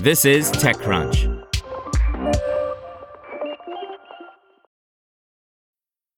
This is TechCrunch.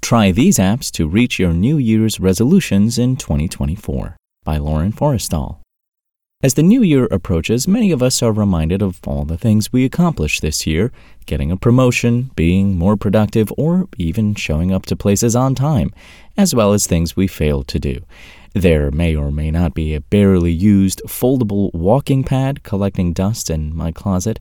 Try these apps to reach your New Year's resolutions in 2024 by Lauren Forristal. As the new year approaches, many of us are reminded of all the things we accomplished this year getting a promotion, being more productive, or even showing up to places on time, as well as things we failed to do. There may or may not be a barely used foldable walking pad collecting dust in my closet.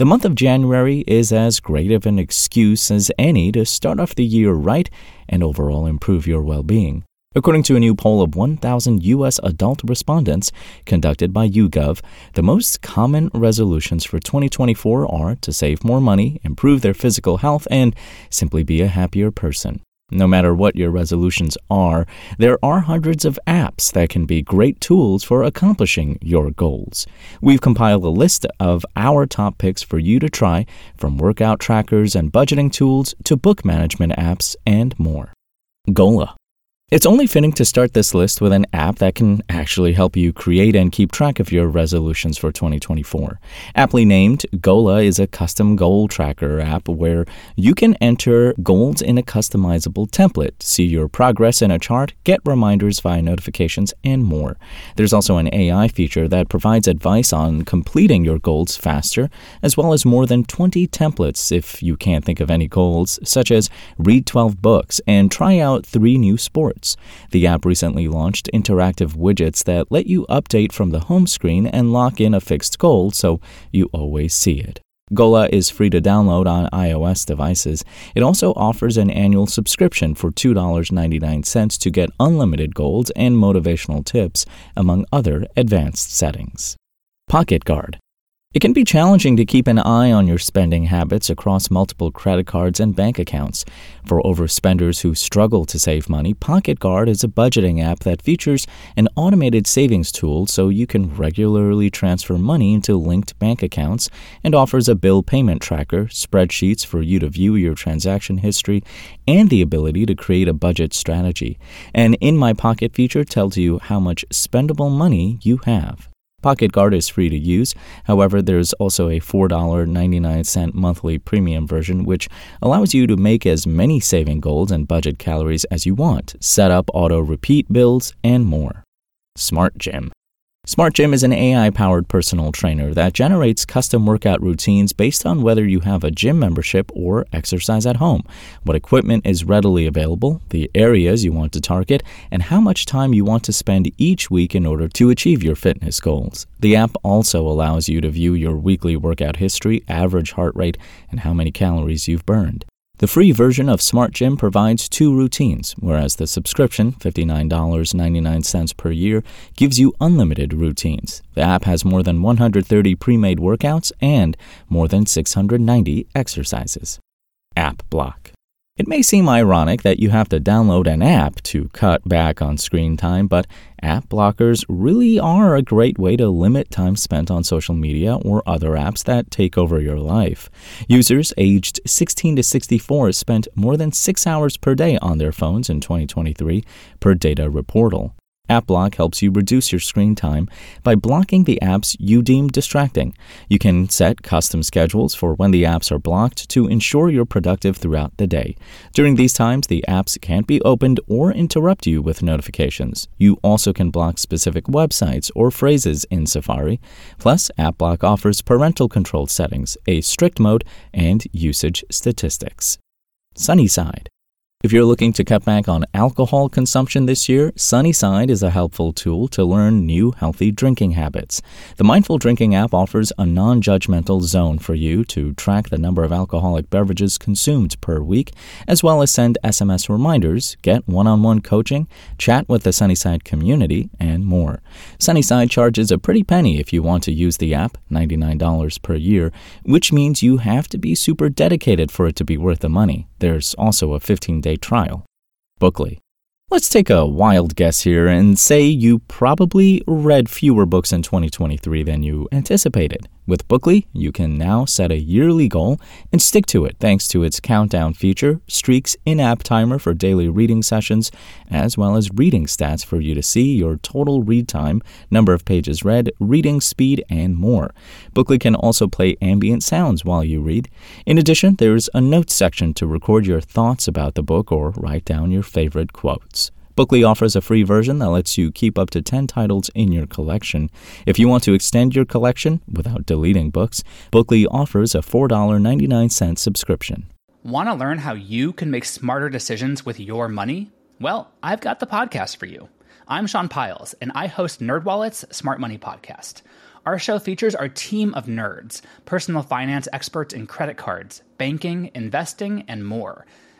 The month of January is as great of an excuse as any to start off the year right and overall improve your well being. According to a new poll of 1,000 U.S. adult respondents conducted by YouGov, the most common resolutions for 2024 are to save more money, improve their physical health, and simply be a happier person. No matter what your resolutions are, there are hundreds of apps that can be great tools for accomplishing your goals. We've compiled a list of our top picks for you to try, from workout trackers and budgeting tools to book management apps and more. Gola. It's only fitting to start this list with an app that can actually help you create and keep track of your resolutions for 2024. Aptly named, Gola is a custom goal tracker app where you can enter goals in a customizable template, see your progress in a chart, get reminders via notifications, and more. There's also an AI feature that provides advice on completing your goals faster, as well as more than 20 templates if you can't think of any goals, such as read 12 books and try out three new sports. The app recently launched interactive widgets that let you update from the home screen and lock in a fixed goal so you always see it. Gola is free to download on iOS devices. It also offers an annual subscription for $2.99 to get unlimited goals and motivational tips, among other advanced settings. Pocket Guard it can be challenging to keep an eye on your spending habits across multiple credit cards and bank accounts. For overspenders who struggle to save money, Pocket Guard is a budgeting app that features an automated savings tool so you can regularly transfer money into linked bank accounts and offers a bill payment tracker, spreadsheets for you to view your transaction history, and the ability to create a budget strategy. An In My Pocket feature tells you how much spendable money you have. Pocket Guard is free to use. However, there's also a $4.99 monthly premium version, which allows you to make as many saving goals and budget calories as you want, set up auto repeat bills, and more. Smart Gym. Smart Gym is an AI powered personal trainer that generates custom workout routines based on whether you have a gym membership or exercise at home, what equipment is readily available, the areas you want to target, and how much time you want to spend each week in order to achieve your fitness goals. The app also allows you to view your weekly workout history, average heart rate, and how many calories you've burned. The free version of Smart Gym provides two routines, whereas the subscription, $59.99 per year, gives you unlimited routines. The app has more than 130 pre made workouts and more than 690 exercises. App Block. It may seem ironic that you have to download an app to cut back on screen time, but app blockers really are a great way to limit time spent on social media or other apps that take over your life. Users aged 16 to 64 spent more than six hours per day on their phones in 2023, per Data Reportal. AppBlock helps you reduce your screen time by blocking the apps you deem distracting. You can set custom schedules for when the apps are blocked to ensure you're productive throughout the day. During these times, the apps can't be opened or interrupt you with notifications. You also can block specific websites or phrases in Safari. Plus, AppBlock offers parental control settings, a strict mode, and usage statistics. Sunnyside. If you're looking to cut back on alcohol consumption this year, Sunnyside is a helpful tool to learn new healthy drinking habits. The Mindful Drinking app offers a non judgmental zone for you to track the number of alcoholic beverages consumed per week, as well as send SMS reminders, get one on one coaching, chat with the Sunnyside community, and more. Sunnyside charges a pretty penny if you want to use the app, $99 per year, which means you have to be super dedicated for it to be worth the money. There's also a 15 day trial. Bookly. Let's take a wild guess here and say you probably read fewer books in 2023 than you anticipated. With Bookly, you can now set a yearly goal and stick to it thanks to its countdown feature, Streaks in app timer for daily reading sessions, as well as reading stats for you to see your total read time, number of pages read, reading speed, and more. Bookly can also play ambient sounds while you read. In addition, there's a notes section to record your thoughts about the book or write down your favorite quotes. Bookly offers a free version that lets you keep up to 10 titles in your collection. If you want to extend your collection without deleting books, Bookly offers a $4.99 subscription. Want to learn how you can make smarter decisions with your money? Well, I've got the podcast for you. I'm Sean Pyles, and I host NerdWallet's Smart Money Podcast. Our show features our team of nerds, personal finance experts in credit cards, banking, investing, and more –